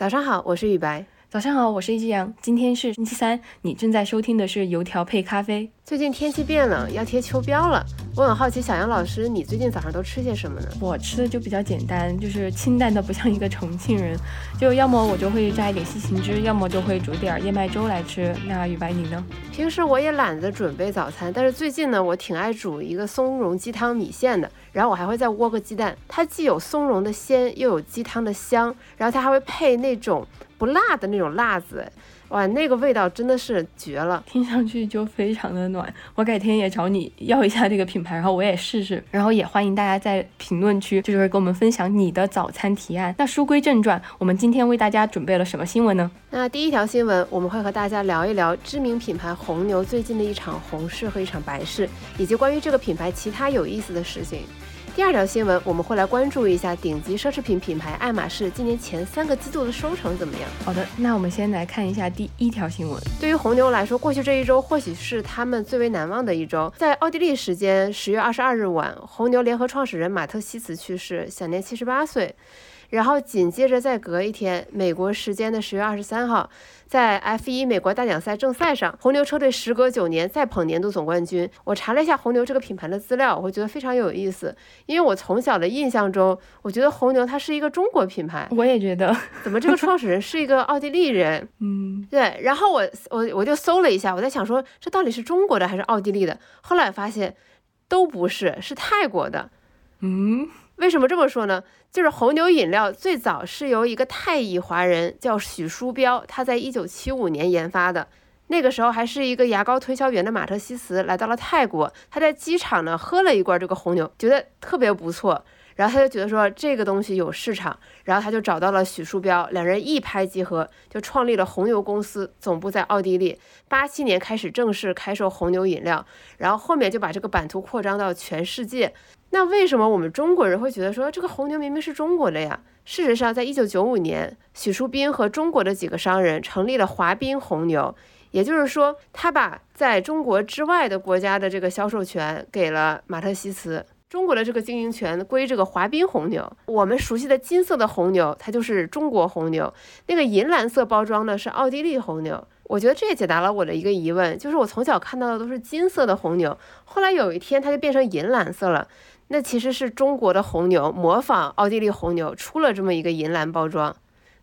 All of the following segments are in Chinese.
早上好，我是雨白。早上好，我是一只羊。今天是星期三，你正在收听的是油条配咖啡。最近天气变冷，要贴秋膘了。我很好奇，小杨老师，你最近早上都吃些什么呢？我吃的就比较简单，就是清淡的不像一个重庆人。就要么我就会榨一点西芹汁，要么就会煮点燕麦粥来吃。那雨白你呢？平时我也懒得准备早餐，但是最近呢，我挺爱煮一个松茸鸡汤米线的。然后我还会再窝个鸡蛋，它既有松茸的鲜，又有鸡汤的香，然后它还会配那种。不辣的那种辣子，哇，那个味道真的是绝了，听上去就非常的暖。我改天也找你要一下这个品牌，然后我也试试。然后也欢迎大家在评论区就是跟我们分享你的早餐提案。那书归正传，我们今天为大家准备了什么新闻呢？那第一条新闻，我们会和大家聊一聊知名品牌红牛最近的一场红事和一场白事，以及关于这个品牌其他有意思的事情。第二条新闻，我们会来关注一下顶级奢侈品品牌爱马仕今年前三个季度的收成怎么样。好的，那我们先来看一下第一条新闻。对于红牛来说，过去这一周或许是他们最为难忘的一周。在奥地利时间十月二十二日晚，红牛联合创始人马特西茨去世，享年七十八岁。然后紧接着再隔一天，美国时间的十月二十三号，在 F 一美国大奖赛正赛上，红牛车队时隔九年再捧年度总冠军。我查了一下红牛这个品牌的资料，我会觉得非常有意思，因为我从小的印象中，我觉得红牛它是一个中国品牌。我也觉得，怎么这个创始人是一个奥地利人？嗯，对。然后我我我就搜了一下，我在想说这到底是中国的还是奥地利的？后来发现都不是，是泰国的。嗯。为什么这么说呢？就是红牛饮料最早是由一个泰裔华人叫许书标，他在一九七五年研发的。那个时候还是一个牙膏推销员的马特西斯来到了泰国，他在机场呢喝了一罐这个红牛，觉得特别不错。然后他就觉得说这个东西有市场，然后他就找到了许树标，两人一拍即合，就创立了红牛公司，总部在奥地利。八七年开始正式开售红牛饮料，然后后面就把这个版图扩张到全世界。那为什么我们中国人会觉得说这个红牛明明是中国的呀？事实上，在一九九五年，许树斌和中国的几个商人成立了华彬红牛，也就是说，他把在中国之外的国家的这个销售权给了马特西茨。中国的这个经营权归这个华彬红牛，我们熟悉的金色的红牛，它就是中国红牛。那个银蓝色包装的是奥地利红牛。我觉得这也解答了我的一个疑问，就是我从小看到的都是金色的红牛，后来有一天它就变成银蓝色了，那其实是中国的红牛模仿奥地利红牛出了这么一个银蓝包装。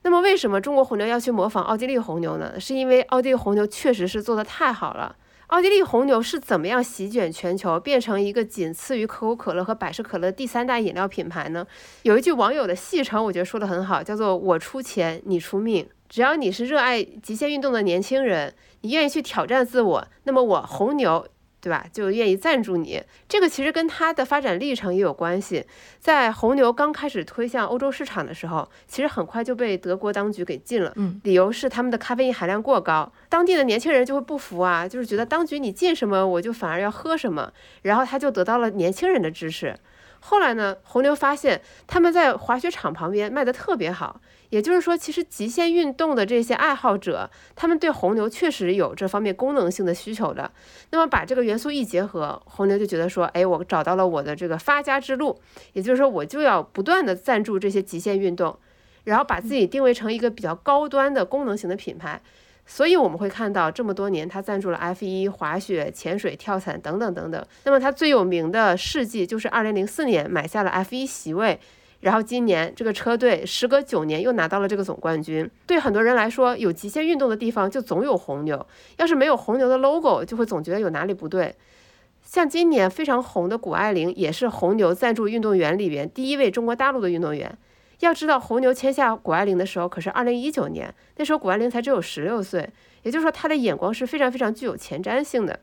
那么为什么中国红牛要去模仿奥地利红牛呢？是因为奥地利红牛确实是做的太好了。奥地利红牛是怎么样席卷全球，变成一个仅次于可口可乐和百事可乐第三大饮料品牌呢？有一句网友的戏称，我觉得说的很好，叫做“我出钱，你出命”。只要你是热爱极限运动的年轻人，你愿意去挑战自我，那么我红牛。对吧？就愿意赞助你，这个其实跟它的发展历程也有关系。在红牛刚开始推向欧洲市场的时候，其实很快就被德国当局给禁了。嗯，理由是他们的咖啡因含量过高，当地的年轻人就会不服啊，就是觉得当局你禁什么，我就反而要喝什么。然后他就得到了年轻人的支持。后来呢，红牛发现他们在滑雪场旁边卖的特别好。也就是说，其实极限运动的这些爱好者，他们对红牛确实有这方面功能性的需求的。那么把这个元素一结合，红牛就觉得说，哎，我找到了我的这个发家之路。也就是说，我就要不断的赞助这些极限运动，然后把自己定位成一个比较高端的功能型的品牌。所以我们会看到这么多年，他赞助了 F1、滑雪、潜水、跳伞等等等等。那么他最有名的事迹就是2004年买下了 F1 席位。然后今年这个车队时隔九年又拿到了这个总冠军。对很多人来说，有极限运动的地方就总有红牛。要是没有红牛的 logo，就会总觉得有哪里不对。像今年非常红的谷爱凌，也是红牛赞助运动员里边第一位中国大陆的运动员。要知道，红牛签下谷爱凌的时候可是二零一九年，那时候谷爱凌才只有十六岁，也就是说她的眼光是非常非常具有前瞻性的。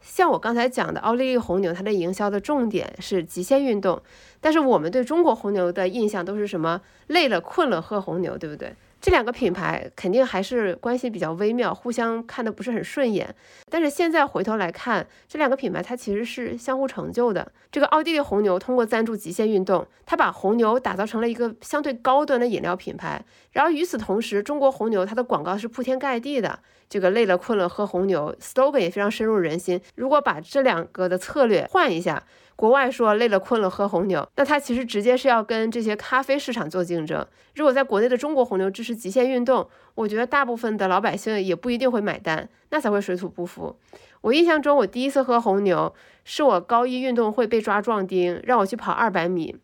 像我刚才讲的，奥利利红牛，它的营销的重点是极限运动，但是我们对中国红牛的印象都是什么？累了困了喝红牛，对不对？这两个品牌肯定还是关系比较微妙，互相看的不是很顺眼。但是现在回头来看，这两个品牌它其实是相互成就的。这个奥地利红牛通过赞助极限运动，它把红牛打造成了一个相对高端的饮料品牌。然后与此同时，中国红牛它的广告是铺天盖地的，这个累了困了喝红牛 slogan 也非常深入人心。如果把这两个的策略换一下。国外说累了困了喝红牛，那它其实直接是要跟这些咖啡市场做竞争。如果在国内的中国红牛支持极限运动，我觉得大部分的老百姓也不一定会买单，那才会水土不服。我印象中，我第一次喝红牛是我高一运动会被抓壮丁，让我去跑二百米，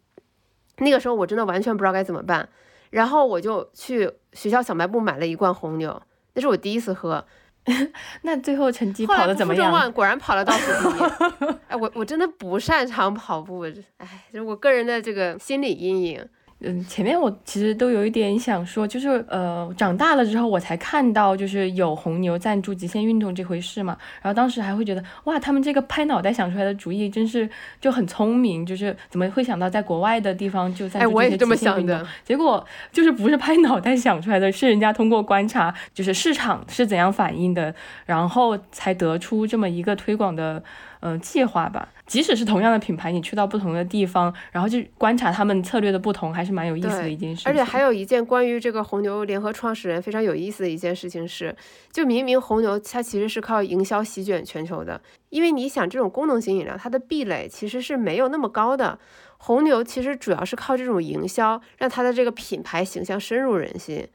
那个时候我真的完全不知道该怎么办，然后我就去学校小卖部买了一罐红牛，那是我第一次喝。那最后成绩跑的怎么样？果然跑了倒数第一。哎，我我真的不擅长跑步，哎，就是我个人的这个心理阴影。嗯，前面我其实都有一点想说，就是呃，长大了之后我才看到，就是有红牛赞助极限运动这回事嘛。然后当时还会觉得，哇，他们这个拍脑袋想出来的主意真是就很聪明，就是怎么会想到在国外的地方就在哎，我也是这么想的。结果就是不是拍脑袋想出来的，是人家通过观察，就是市场是怎样反应的，然后才得出这么一个推广的。嗯，计划吧。即使是同样的品牌，你去到不同的地方，然后去观察他们策略的不同，还是蛮有意思的一件事。而且还有一件关于这个红牛联合创始人非常有意思的一件事情是，就明明红牛它其实是靠营销席卷全球的，因为你想这种功能型饮料，它的壁垒其实是没有那么高的。红牛其实主要是靠这种营销，让它的这个品牌形象深入人心。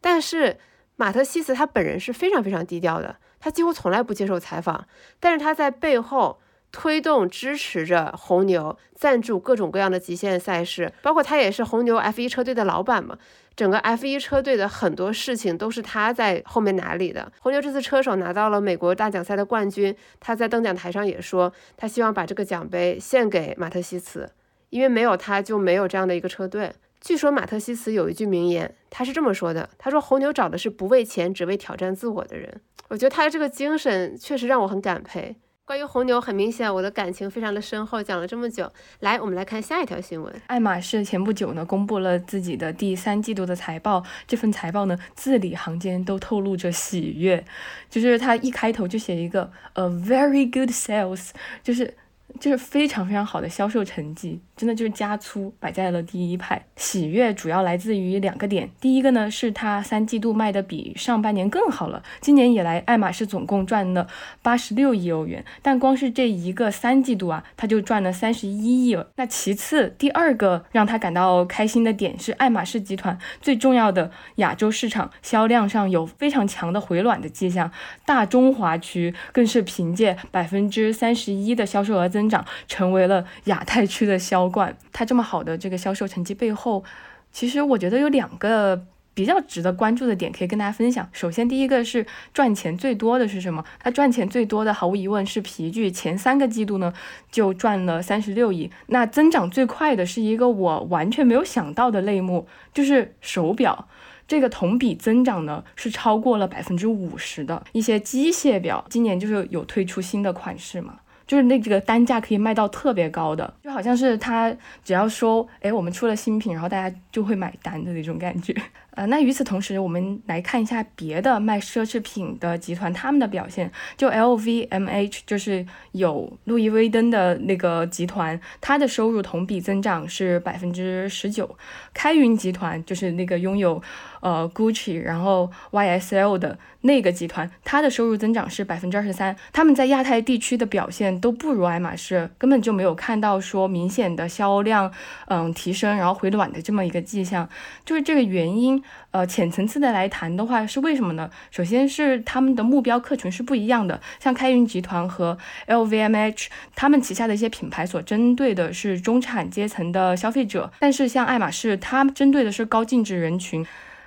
但是马特西斯他本人是非常非常低调的。他几乎从来不接受采访，但是他在背后推动支持着红牛赞助各种各样的极限赛事，包括他也是红牛 F1 车队的老板嘛。整个 F1 车队的很多事情都是他在后面拿里的。红牛这次车手拿到了美国大奖赛的冠军，他在登奖台上也说，他希望把这个奖杯献给马特西茨，因为没有他就没有这样的一个车队。据说马特西茨有一句名言，他是这么说的：“他说红牛找的是不为钱，只为挑战自我的人。”我觉得他的这个精神确实让我很感佩。关于红牛，很明显我的感情非常的深厚。讲了这么久，来，我们来看下一条新闻。爱马仕前不久呢，公布了自己的第三季度的财报。这份财报呢，字里行间都透露着喜悦，就是他一开头就写一个 a very good sales，就是就是非常非常好的销售成绩。真的就是加粗摆在了第一排，喜悦主要来自于两个点。第一个呢，是它三季度卖的比上半年更好了。今年以来，爱马仕总共赚了八十六亿欧元，但光是这一个三季度啊，它就赚了三十一亿了。那其次，第二个让他感到开心的点是，爱马仕集团最重要的亚洲市场销量上有非常强的回暖的迹象，大中华区更是凭借百分之三十一的销售额增增长，成为了亚太区的销。冠，它这么好的这个销售成绩背后，其实我觉得有两个比较值得关注的点可以跟大家分享。首先，第一个是赚钱最多的是什么？它赚钱最多的毫无疑问是皮具，前三个季度呢就赚了三十六亿。那增长最快的是一个我完全没有想到的类目，就是手表，这个同比增长呢是超过了百分之五十的。一些机械表今年就是有推出新的款式嘛。就是那这个单价可以卖到特别高的，就好像是他只要说，哎，我们出了新品，然后大家就会买单的那种感觉。呃，那与此同时，我们来看一下别的卖奢侈品的集团他们的表现。就 LVMH，就是有路易威登的那个集团，它的收入同比增长是百分之十九。开云集团就是那个拥有呃 Gucci，然后 YSL 的那个集团，它的收入增长是百分之二十三。他们在亚太地区的表现都不如爱马仕，根本就没有看到说明显的销量嗯提升，然后回暖的这么一个迹象。就是这个原因。呃，浅层次的来谈的话，是为什么呢？首先是他们的目标客群是不一样的，像开云集团和 LVMH，他们旗下的一些品牌所针对的是中产阶层的消费者，但是像爱马仕，它针对的是高净值人群。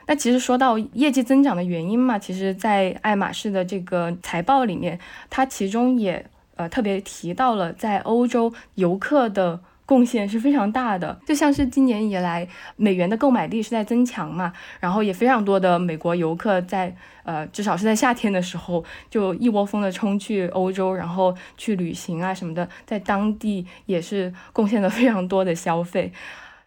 那其实说到业绩增长的原因嘛，其实在爱马仕的这个财报里面，它其中也呃特别提到了在欧洲游客的。贡献是非常大的，就像是今年以来美元的购买力是在增强嘛，然后也非常多的美国游客在呃至少是在夏天的时候就一窝蜂的冲去欧洲，然后去旅行啊什么的，在当地也是贡献了非常多的消费。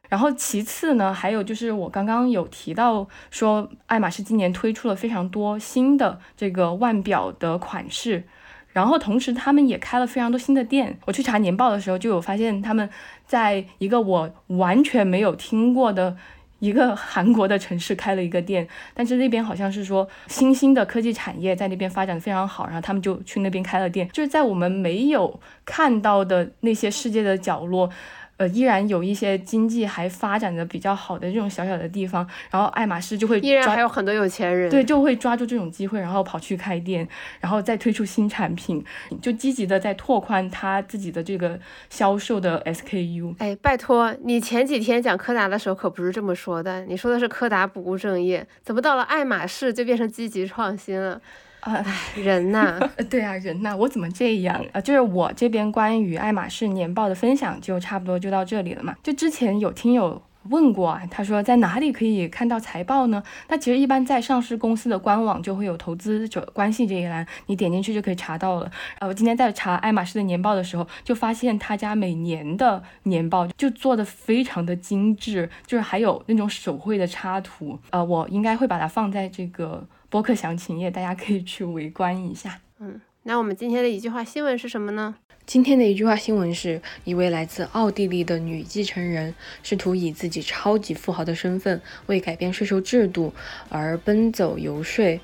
然后其次呢，还有就是我刚刚有提到说，爱马仕今年推出了非常多新的这个腕表的款式。然后同时，他们也开了非常多新的店。我去查年报的时候，就有发现他们在一个我完全没有听过的一个韩国的城市开了一个店，但是那边好像是说新兴的科技产业在那边发展的非常好，然后他们就去那边开了店，就是在我们没有看到的那些世界的角落。呃，依然有一些经济还发展的比较好的这种小小的地方，然后爱马仕就会依然还有很多有钱人，对，就会抓住这种机会，然后跑去开店，然后再推出新产品，就积极的在拓宽他自己的这个销售的 SKU。哎，拜托，你前几天讲柯达的时候可不是这么说的，你说的是柯达不务正业，怎么到了爱马仕就变成积极创新了？啊，人呐，对啊，人呐，我怎么这样啊？就是我这边关于爱马仕年报的分享就差不多就到这里了嘛。就之前有听友问过啊，他说在哪里可以看到财报呢？那其实一般在上市公司的官网就会有投资者关系这一栏，你点进去就可以查到了。呃，我今天在查爱马仕的年报的时候，就发现他家每年的年报就做的非常的精致，就是还有那种手绘的插图。呃，我应该会把它放在这个。播客详情页，大家可以去围观一下。嗯，那我们今天的一句话新闻是什么呢？今天的一句话新闻是一位来自奥地利的女继承人，试图以自己超级富豪的身份为改变税收制度而奔走游说。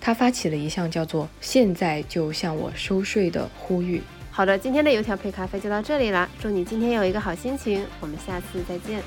她发起了一项叫做“现在就向我收税”的呼吁。好的，今天的油条配咖啡就到这里了。祝你今天有一个好心情，我们下次再见。